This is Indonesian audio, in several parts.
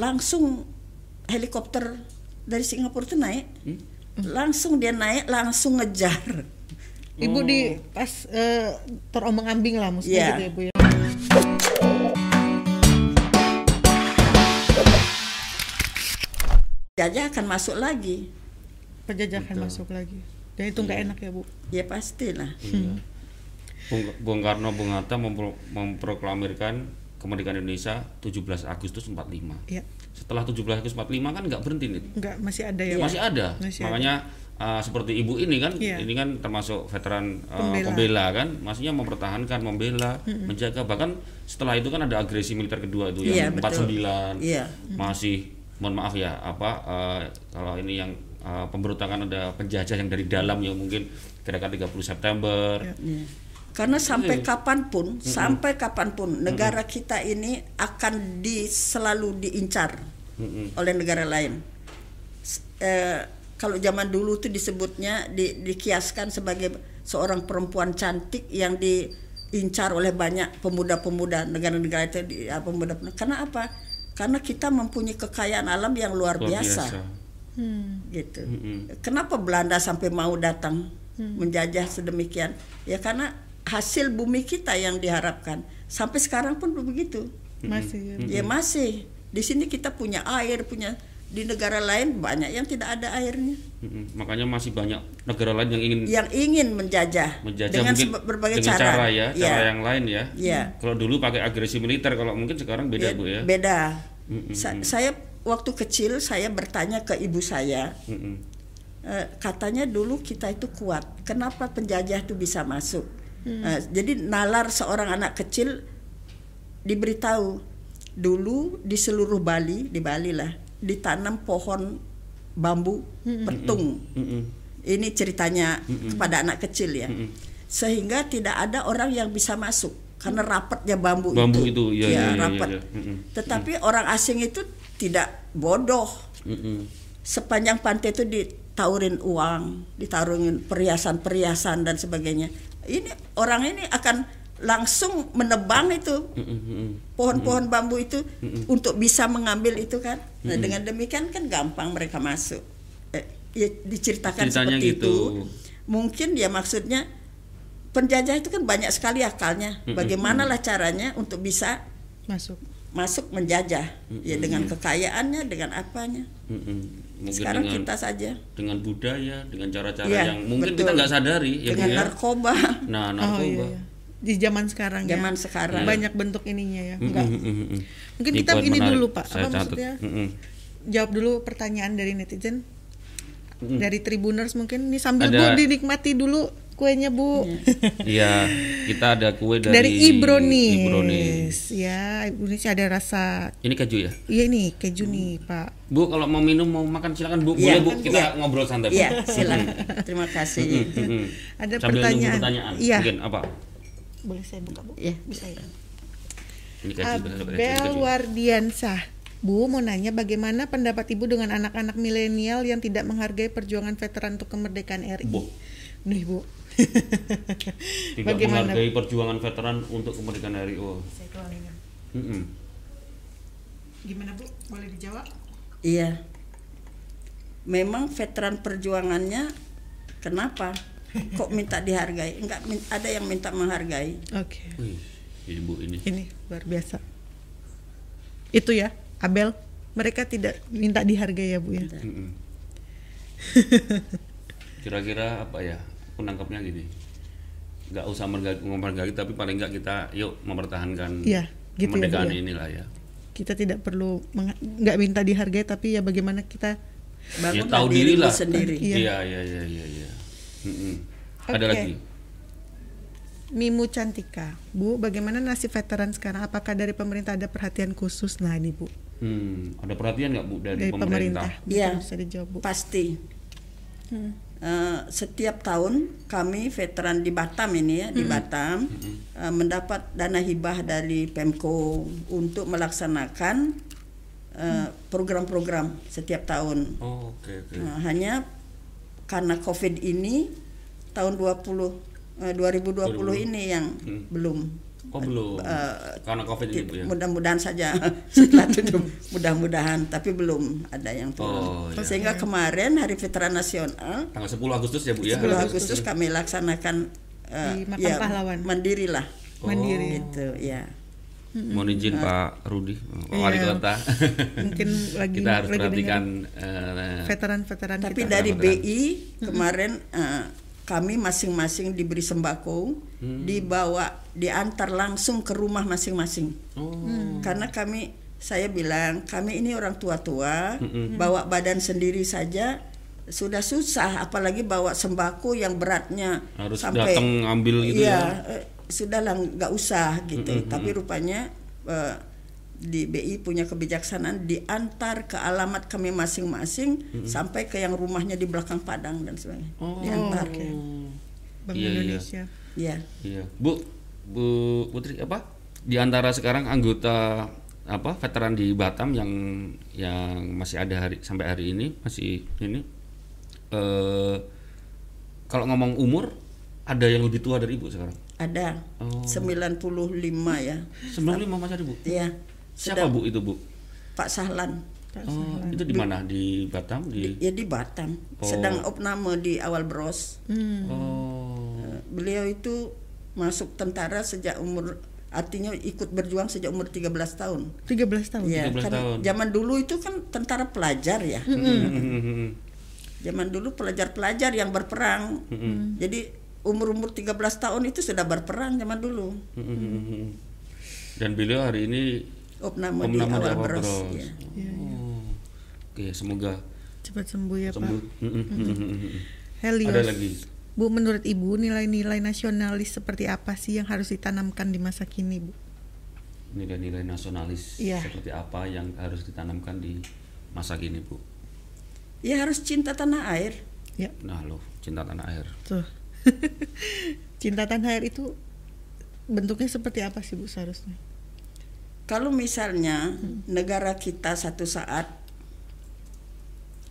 langsung helikopter dari Singapura itu naik, Hmm? langsung dia naik, langsung ngejar. Ibu di pas eh, terombang-ambing lah maksudnya Iya. gitu ya Bu ya. Jajah akan masuk lagi, Penjajahan masuk lagi. Dan itu nggak enak ya Bu. ya pastilah. Iya. Bung, Bung Karno Bung Hatta mempro- memproklamirkan kemerdekaan Indonesia 17 Agustus 45. Iya. Setelah 17 Agustus 45 kan nggak berhenti nih. Nggak masih ada ya. Masih ada. Masih Makanya uh, seperti ibu ini kan, Iya. ini kan termasuk veteran uh, Pembela. pembela. kan, maksudnya mempertahankan, membela, menjaga. Bahkan setelah itu kan ada agresi militer kedua itu Iya, yang betul. 49 Iya. masih mohon maaf ya apa uh, kalau ini yang uh, pemberontakan ada penjajah yang dari dalam yang mungkin gerakan 30 September. Ya. Karena sampai kapan pun, sampai kapan pun negara kita ini akan di selalu diincar Mm-mm. oleh negara lain. S- eh, kalau zaman dulu tuh disebutnya di, dikiaskan sebagai seorang perempuan cantik yang diincar oleh banyak pemuda-pemuda negara-negara itu di, ya, pemuda karena apa? Karena kita mempunyai kekayaan alam yang luar, Luar biasa, biasa. Hmm. gitu. Mm-mm. Kenapa Belanda sampai mau datang menjajah sedemikian? Ya karena hasil bumi kita yang diharapkan. Sampai sekarang pun begitu. Masih. ya. Ya masih. Di sini kita punya air, punya di negara lain banyak yang tidak ada airnya. Makanya masih banyak negara lain yang ingin Yang ingin menjajah, menjajah dengan mungkin berbagai dengan cara. cara ya, Ya, cara yang lain ya. Ya. Kalau dulu pakai agresi militer, kalau mungkin sekarang beda ya, bu ya. Beda. Sa- saya waktu kecil saya bertanya ke ibu saya. Eh, katanya dulu kita itu kuat. Kenapa penjajah itu bisa masuk? Eh, jadi nalar seorang anak kecil diberitahu dulu di seluruh Bali di Bali lah ditanam pohon bambu petung. Mm-mm. Ini ceritanya kepada anak kecil ya. Mm-mm. Sehingga tidak ada orang yang bisa masuk karena rapatnya bambu, Bambu itu. itu, iya, iya, iya, rapat. iya, Mm-mm. Tetapi orang asing itu tidak bodoh Mm-mm. sepanjang pantai itu ditaurin uang, ditaruhin perhiasan-perhiasan dan sebagainya. Ini orang ini akan langsung menebang itu pohon-pohon bambu itu untuk bisa mengambil itu kan. Nah, dengan demikian kan gampang mereka masuk. Eh, ya, diceritakan Ceritanya seperti gitu. itu. Mungkin ya maksudnya penjajah itu kan banyak sekali akalnya. Bagaimanalah caranya untuk bisa Masuk. Masuk menjajah ya dengan kekayaannya, dengan apanya. Mungkin Sekarang dengan kita saja dengan budaya, dengan cara-cara Iya, yang mungkin betul. kita nggak sadari ya dengan ya. narkoba Nah, Oh narkoba. iya, iya. Di zaman sekarang ya. zaman sekarang. Banyak bentuk ininya ya. Mm-mm, Enggak. mm-mm, mm. Mungkin Ini kita ini menarik. dulu Pak. Saya Apa catat. maksudnya? Mm-mm. Jawab dulu pertanyaan dari netizen. Dari Tribuners mungkin ini sambil Ada- Bu dinikmati dulu kuenya Bu. Iya, kita ada kue dari, Dari Ibronis. Ibronis. Ya, Ibronis ada rasa Ini keju ya? Iya nih keju nih Pak. Bu, kalau mau minum mau makan silakan Bu. Iya, Boleh Bu, kita iya. ngobrol santai Bu. Iya, silakan. Terima kasih. Mm-mm. Ada Sambil pertanyaan. pertanyaan. Iya. Mungkin apa? Boleh saya buka Bu? Iya. Bisa ya. Ini keju. Abel keju. Wardiansah. Bu mau nanya bagaimana pendapat Ibu dengan anak-anak milenial yang tidak menghargai perjuangan veteran untuk kemerdekaan RI? Bu. Nih Bu. Tidak Bagaimana? menghargai perjuangan veteran untuk kemerdekaan RI. Oh. Saya kelingan. Mm-mm. Gimana Bu? Boleh dijawab? Iya. Memang veteran perjuangannya kenapa? Kok minta dihargai? Enggak ada yang minta menghargai. Oke. Wih, Ibu ini. Ini luar biasa. Itu ya, Abel. Mereka tidak minta dihargai ya Bu ya. Kira-kira apa ya? Aku nangkapnya gini. Nggak usah menghargai tapi paling nggak kita yuk mempertahankan Iya, gitu ya, Bu, kemerdekaan ya. inilah ya. Kita tidak perlu nggak minta dihargai tapi ya bagaimana kita Ya Bangun tahu diri lah. sendiri. Iya. Iya, iya, iya, iya, iya. Mm-mm. Ada Oke. lagi? Mimu Cantika, Bu, bagaimana nasib veteran sekarang? Apakah dari pemerintah ada perhatian khusus? Nah, ini Bu, Hmm, ada perhatian nggak Bu dari, dari pemerintah. Iya. bisa dijawab, Bu. Pasti. Hmm. Eh, setiap tahun kami veteran di Batam ini ya di Batam eh, mendapat dana hibah dari Pemko untuk melaksanakan eh, program-program setiap tahun. Oh, oke, oke. Nah, hanya karena COVID ini tahun 20 eh, 2020 ini yang belum Oh belum. Eh, Karena covid ini bu ya. mudah-mudahan saja setelah itu mudah-mudahan tapi belum ada yang Oh, turun iya. sehingga kemarin hari veteran nasional Tanggal 10 Agustus ya bu ya. 10 Agustus kami laksanakan eh, Di Makam Pahlawan. mandiri lah Mandiri. gitu ya Mohon izin Pak Rudi, Pak Wali Iya. Kota. Mungkin lagi kita harus lagi perhatikan eh, veteran-veteran tapi kita. dari Veteran. BI kemarin eh, kami masing-masing diberi sembako Hmm. dibawa diantar langsung ke rumah masing-masing. Oh, karena kami saya bilang kami ini orang tua-tua Mm-mm. bawa badan sendiri saja sudah susah apalagi bawa sembako yang beratnya harus sampai datang ambil gitu iya ya. eh, sudahlah nggak usah gitu. Mm-mm, tapi rupanya eh, di BI punya kebijaksanaan diantar ke alamat kami masing-masing sampai ke yang rumahnya di belakang Padang dan sebagainya. Oh, diantar Bank Iya, iya. Indonesia. ya Iya, Bu, Bu Putri apa? Di antara sekarang anggota apa veteran di Batam yang yang masih ada hari sampai hari ini masih ini eh kalau ngomong umur ada yang lebih tua dari Ibu sekarang. ada Oh. 95 ya 95 masih ada Bu. ya Siapa Bu itu Bu? Pak Sahlan Oh, itu di mana? Di Batam di ya di Batam Oh. sedang opname di awal bros Hmm. Oh. Eh, beliau itu masuk tentara sejak umur artinya ikut berjuang sejak umur 13 tahun 13 tahun. ya 13 kan tahun. zaman dulu itu kan tentara pelajar ya Hmm. zaman dulu pelajar-pelajar yang berperang jadi umur-umur 13 tahun itu sudah berperang zaman dulu Dan beliau hari ini opname Om di awal bros Bros. ya. Oh. Oke, semoga Cepat sembuh ya, sembuh. Pak. Helios. Ada lagi. Bu, menurut Ibu nilai-nilai nasionalis seperti apa sih yang harus ditanamkan di masa kini, Bu? nilai-nilai nasionalis Iya. seperti apa yang harus ditanamkan di masa kini bu? ya harus cinta tanah air Ya, Nah loh cinta tanah air. tuh. Cinta tanah air itu bentuknya seperti apa sih, Bu, seharusnya? Kalau misalnya negara kita satu saat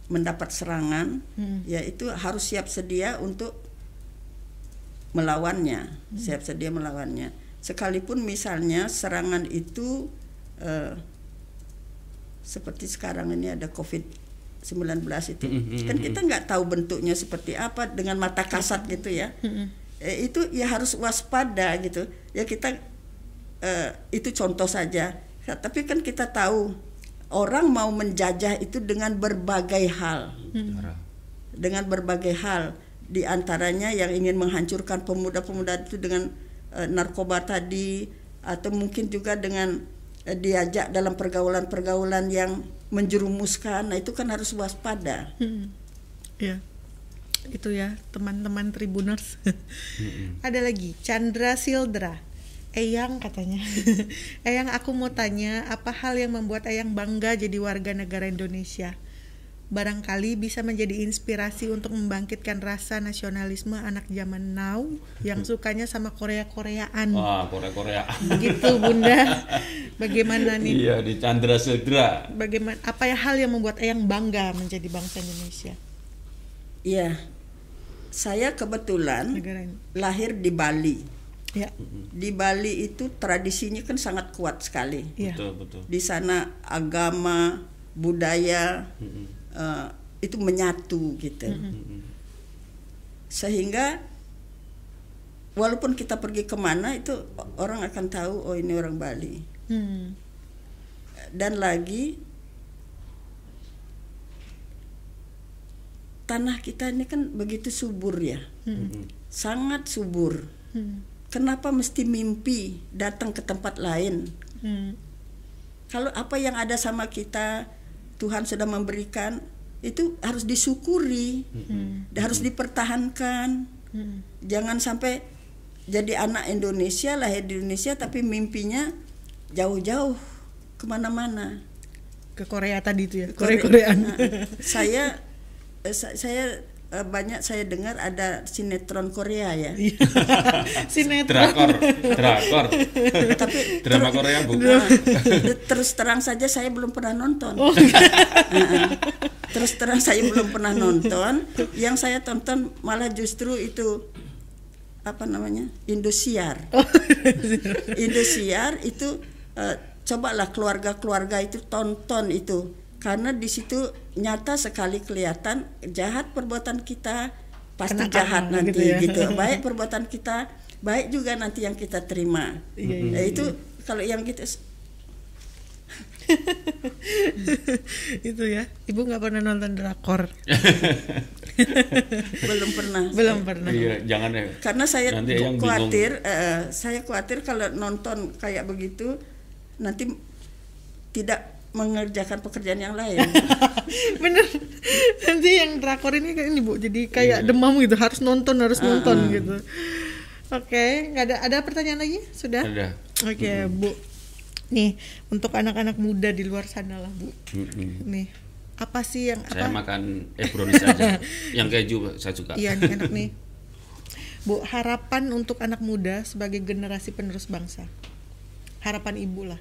mendapat serangan, Hmm. ya itu harus siap sedia untuk melawannya, siap sedia melawannya. Sekalipun misalnya serangan itu eh, seperti sekarang ini ada COVID-19 itu, kan kita nggak tahu bentuknya seperti apa dengan mata kasat gitu ya. Eh, itu ya harus waspada gitu. Ya kita eh, itu contoh saja. Tapi kan kita tahu orang mau menjajah itu dengan berbagai hal, Cara. dengan berbagai hal. Di antaranya yang ingin menghancurkan pemuda-pemuda itu dengan eh, narkoba tadi, atau mungkin juga dengan eh, diajak dalam pergaulan-pergaulan yang menjerumuskan. Nah itu kan harus waspada. Hmm. Ya. Itu ya, teman-teman Tribuners. Ada lagi, Chandra Sildra. Eyang katanya. Eyang aku mau tanya, apa hal yang membuat Eyang bangga jadi warga negara Indonesia? Barangkali bisa menjadi inspirasi untuk membangkitkan rasa nasionalisme anak zaman now yang sukanya sama Korea-Koreaan. Wah Korea Korea. Gitu, Bunda. Bagaimana nih? iya di Chandra Sildra. Bagaimana apa ya hal yang membuat Eyang bangga menjadi bangsa Indonesia? Iya, saya kebetulan Negara ini. lahir di Bali. Ya. Di Bali itu tradisinya kan sangat kuat sekali. Iya. Betul betul. Di sana agama, budaya eh, itu menyatu gitu. Sehingga walaupun kita pergi ke mana itu orang akan tahu oh ini orang Bali. Hmm. Dan lagi tanah kita ini kan begitu subur ya, sangat subur. Hmm. Kenapa mesti mimpi datang ke tempat lain? Hmm. Kalau apa yang ada sama kita Tuhan sudah memberikan itu harus disyukuri, dan harus dipertahankan. Hmm. Jangan sampai jadi anak Indonesia lahir di Indonesia tapi mimpinya jauh-jauh ke mana-mana. Ke Korea tadi itu ya, Kore- Korea-Koreaan. Nah, saya eh, sa- saya eh, banyak saya dengar ada sinetron Korea ya. Iya. Sinetron. Drakor, drakor. Tapi Drama Korea bu. Nah, terus terang saja saya belum pernah nonton. Oh, Nah, terus terang saya belum pernah nonton. Yang saya tonton malah justru itu apa namanya Indosiar. Indosiar itu eh, cobalah keluarga-keluarga itu tonton itu karena di situ nyata sekali kelihatan jahat perbuatan kita pasti Anak-anak jahat nanti gitu ya. gitu. Baik perbuatan kita baik juga nanti yang kita terima. Iya, iya, Nah, itu kalau yang kita itu ya ibu nggak pernah nonton drakor belum pernah. belum pernah Iya, jangan ya. karena saya Nanti khawatir eh, saya khawatir kalau nonton kayak begitu nanti tidak mengerjakan pekerjaan yang lain. Bener. Nanti yang drakor ini kayak ini bu. Jadi kayak demam gitu. Harus nonton harus nonton gitu. Oke nggak ada ada pertanyaan lagi? Sudah? Ada. oke bu. Nih untuk anak-anak muda di luar sana lah bu. Mm-mm. nih apa sih yang Saya apa? makan eh brownies aja. yang keju saya suka. iya nih enak nih. Bu harapan untuk anak muda sebagai generasi penerus bangsa? Harapan ibu lah.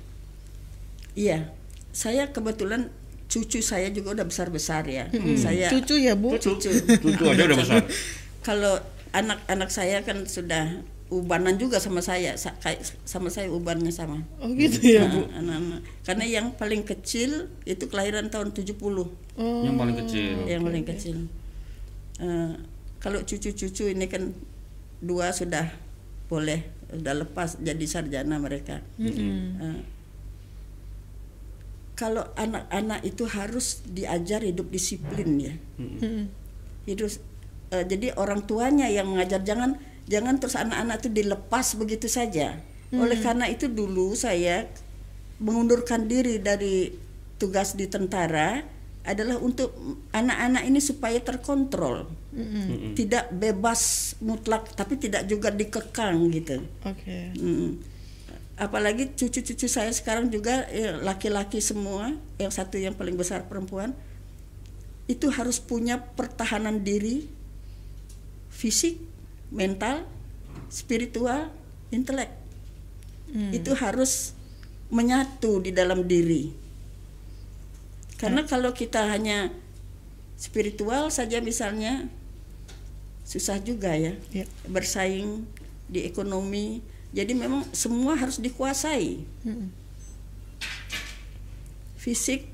Iya saya kebetulan cucu saya juga udah besar besar ya saya cucu ya bu? cucu. Cucu aja udah besar. kalau anak-anak saya kan sudah ubanan juga sama saya sa- kayak sama saya ubannya sama. Oh gitu ya bu? Nah, anak-anak. Karena yang paling kecil itu kelahiran tahun 70 oh. Yang paling kecil. yang paling kecil. Eh, kalau cucu-cucu ini kan dua sudah boleh udah lepas jadi sarjana mereka. Eh, kalau anak-anak itu harus diajar hidup disiplin ya. Mm-mm. hidup eh, jadi orang tuanya yang mengajar jangan jangan terus anak-anak itu dilepas begitu saja. Oleh karena itu dulu saya mengundurkan diri dari tugas di tentara adalah untuk anak-anak ini supaya terkontrol. Mm-mm. tidak bebas mutlak tapi tidak juga dikekang gitu. Oke. Mm. Apalagi cucu-cucu saya sekarang juga eh, laki-laki semua yang satu yang paling besar perempuan itu harus punya pertahanan diri fisik mental spiritual intelek. Itu harus menyatu di dalam diri. Karena kalau kita hanya spiritual saja misalnya susah juga ya ya. bersaing di ekonomi. Jadi memang semua harus dikuasai. Mm-mm. Fisik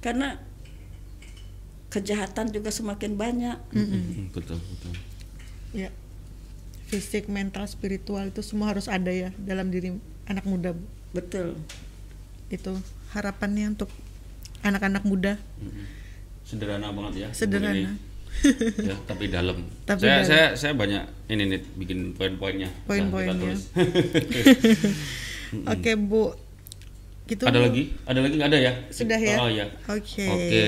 karena kejahatan juga semakin banyak. Mm, Betul, betul. ya fisik mental spiritual itu semua harus ada ya dalam diri anak muda. Betul. itu harapannya untuk anak-anak muda Mm-mm. Sederhana banget ya. sederhana Ini. ya, tapi dalam. Tapi saya dalam. saya saya banyak ini nih bikin poin-poinnya. Nah, Poin-poinnya. tulis. oke bu gitu ada Bu. lagi? Ada lagi nggak ada ya? Sudah ya? Oh ya. Oke. Oke.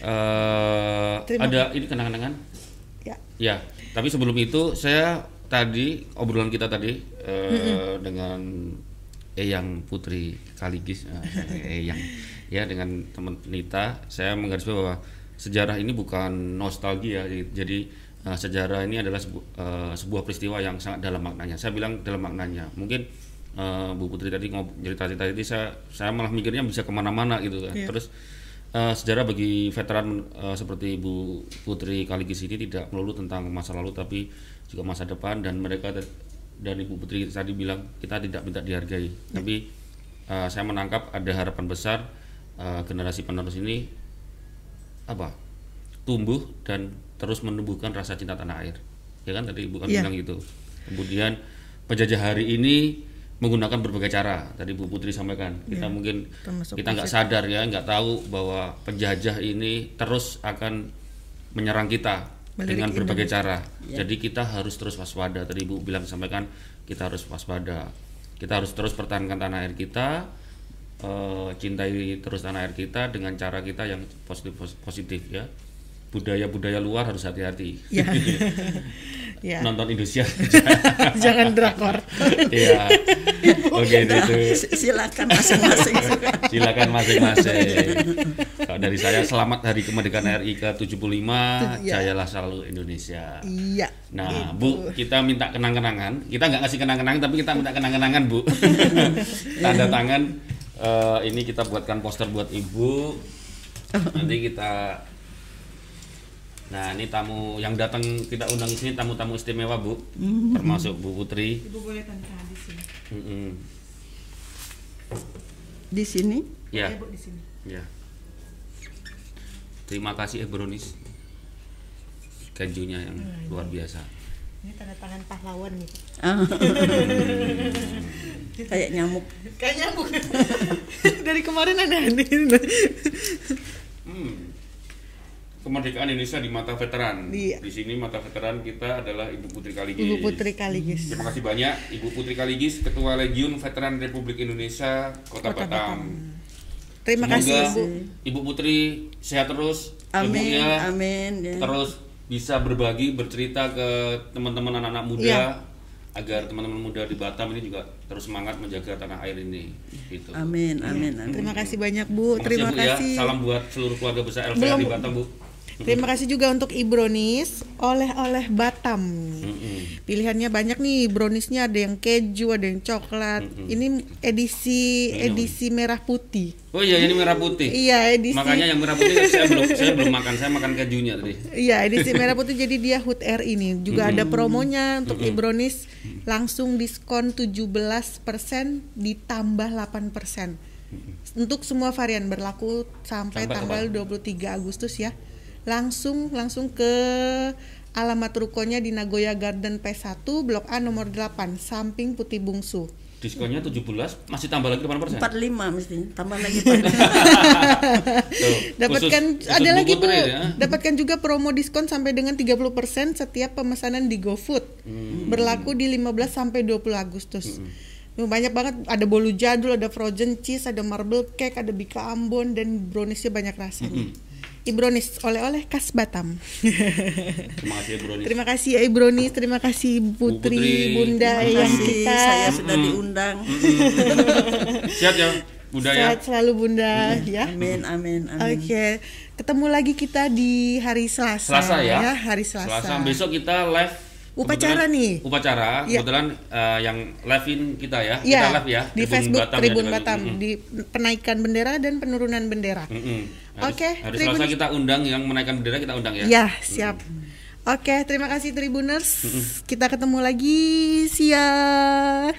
Eh, Terima ada ini kenang-kenangan? ya Ya, tapi sebelum itu saya tadi obrolan kita tadi eh, dengan Eyang Putri Kaligis, eh, Eyang ya dengan teman Nita, saya menggarisbawahi bahwa sejarah ini bukan nostalgia, jadi eh, sejarah ini adalah sebu- eh, sebuah peristiwa yang sangat dalam maknanya. Saya bilang dalam maknanya, mungkin eh, Bu Putri tadi ngob cerita-cerita tadi saya saya malah mikirnya bisa ke mana-mana gitu kan. Iya. Terus Eh, sejarah bagi veteran eh, seperti Ibu Putri Kaligis ini tidak melulu tentang masa lalu tapi juga masa depan dan mereka dan Ibu Putri tadi bilang kita tidak minta dihargai tapi eh, saya menangkap ada harapan besar eh, generasi penerus ini apa? Tumbuh dan terus menumbuhkan rasa cinta tanah air. Ya kan tadi Ibu kan Iya. bilang gitu. Kemudian penjajah hari ini menggunakan berbagai cara. Tadi Bu Putri sampaikan. Kita Iya. mungkin kita nggak sadar ya nggak tahu bahwa penjajah ini terus akan menyerang kita Melirik dengan berbagai cara. Ya. jadi kita harus terus waspada. Tadi ibu bilang sampaikan kita harus waspada. Kita harus terus pertahankan tanah air kita eh, cintai terus tanah air kita dengan cara kita yang positif positif ya budaya-budaya luar harus hati-hati ya ya nonton Indonesia jangan drakor ya oke itu Silakan masing-masing. silakan masing-masing. Kalau dari saya selamat hari kemerdekaan RI ke-75, Ya. jayalah selalu Indonesia. iya Nah, Bu, kita minta kenang-kenangan. Kita nggak ngasih kenang-kenangan, tapi kita minta kenang-kenangan, Bu. Tanda tangan. Eh, ini kita buatkan poster buat Ibu. Nanti kita Nah, ini tamu yang datang kita undang di sini tamu-tamu istimewa, Bu. Termasuk Bu Putri. Ibu boleh tanya di sini. Mm-mm. Di sini Ya, Ibu di sini. ya. Terima kasih Ebronis. Kejunya yang luar biasa. Ini tanda tangan pahlawan nih. ah. kayak nyamuk. Kayaknya bukan. Dari kemarin ada. Hmm. Kemerdekaan Indonesia di mata veteran. Iya. Di sini mata veteran kita adalah Ibu Putri Kaligis. Ibu Putri Kaligis. Terima kasih banyak Ibu Putri Kaligis, Ketua Legiun Veteran Republik Indonesia Kota, Kota Batam. Terima Semoga kasih Ibu. Ibu Putri sehat terus, Amin, ibunya amin. ya. terus bisa berbagi, bercerita ke teman-teman anak-anak muda Iya. agar teman-teman muda di Batam ini juga terus semangat menjaga tanah air ini. Gitu. Amin, amin, amin. Terima kasih banyak Bu. Makasih, Terima Bu, ya. kasih. Salam buat seluruh keluarga besar LVR Belum, di. Batam, Bu. Terima kasih juga untuk Ibronis oleh-oleh Batam. Mm-mm. Pilihannya banyak nih, browniesnya ada yang keju, ada yang coklat. Ini edisi edisi merah putih. Oh iya, ini merah putih. Iya, edisi. Makanya yang merah putih saya belum saya belum makan, saya makan kejunya tadi. Iya, edisi merah putih jadi dia HUT R ini. Juga ada promonya untuk Ibronis langsung diskon 17% ditambah 8%. Untuk semua varian berlaku sampai Sampai tanggal 23 Agustus ya. Langsung langsung ke alamat rukonya di Nagoya Garden P1 Blok A nomor 8 samping Putih Bungsu. Diskonnya 17, masih tambah lagi 8%. 45 mesti. Tambah lagi. Tuh, Dapatkan khusus- ada lagi Bu. Ya. Dapatkan juga promo diskon sampai dengan 30% setiap pemesanan di GoFood. Hmm. Berlaku di 15 sampai 20 Agustus. Banyak banget ada bolu jadul, ada frozen cheese, ada marble cake, ada bika ambon dan browniesnya banyak rasanya. Ibronis oleh-oleh khas Batam. Terima kasih Bro. terima kasih ya Ibronis, terima kasih Putri, Putri. Bunda Terima yang kasih, kita saya sudah diundang. Sehat ya, Bunda ya. sehat selalu Bunda ya. Amin, amin, amin. Oke, ketemu lagi kita di hari Selasa. Selasa ya. hari Selasa. Selasa besok kita live Upacara kebetulan- nih. Upacara. Iya. Kebetulan eh, yang live-in kita ya. Iya, Kita live ya di Facebook Batam ya, Tribun dengan- Batam di penaikan bendera dan penurunan bendera. Mm-mm. Hari- Oke, Hari Tribun- Selasa kita undang yang menaikkan bendera kita undang ya. Ya, siap. Oke, terima kasih Tribuners. Kita ketemu lagi. Siap.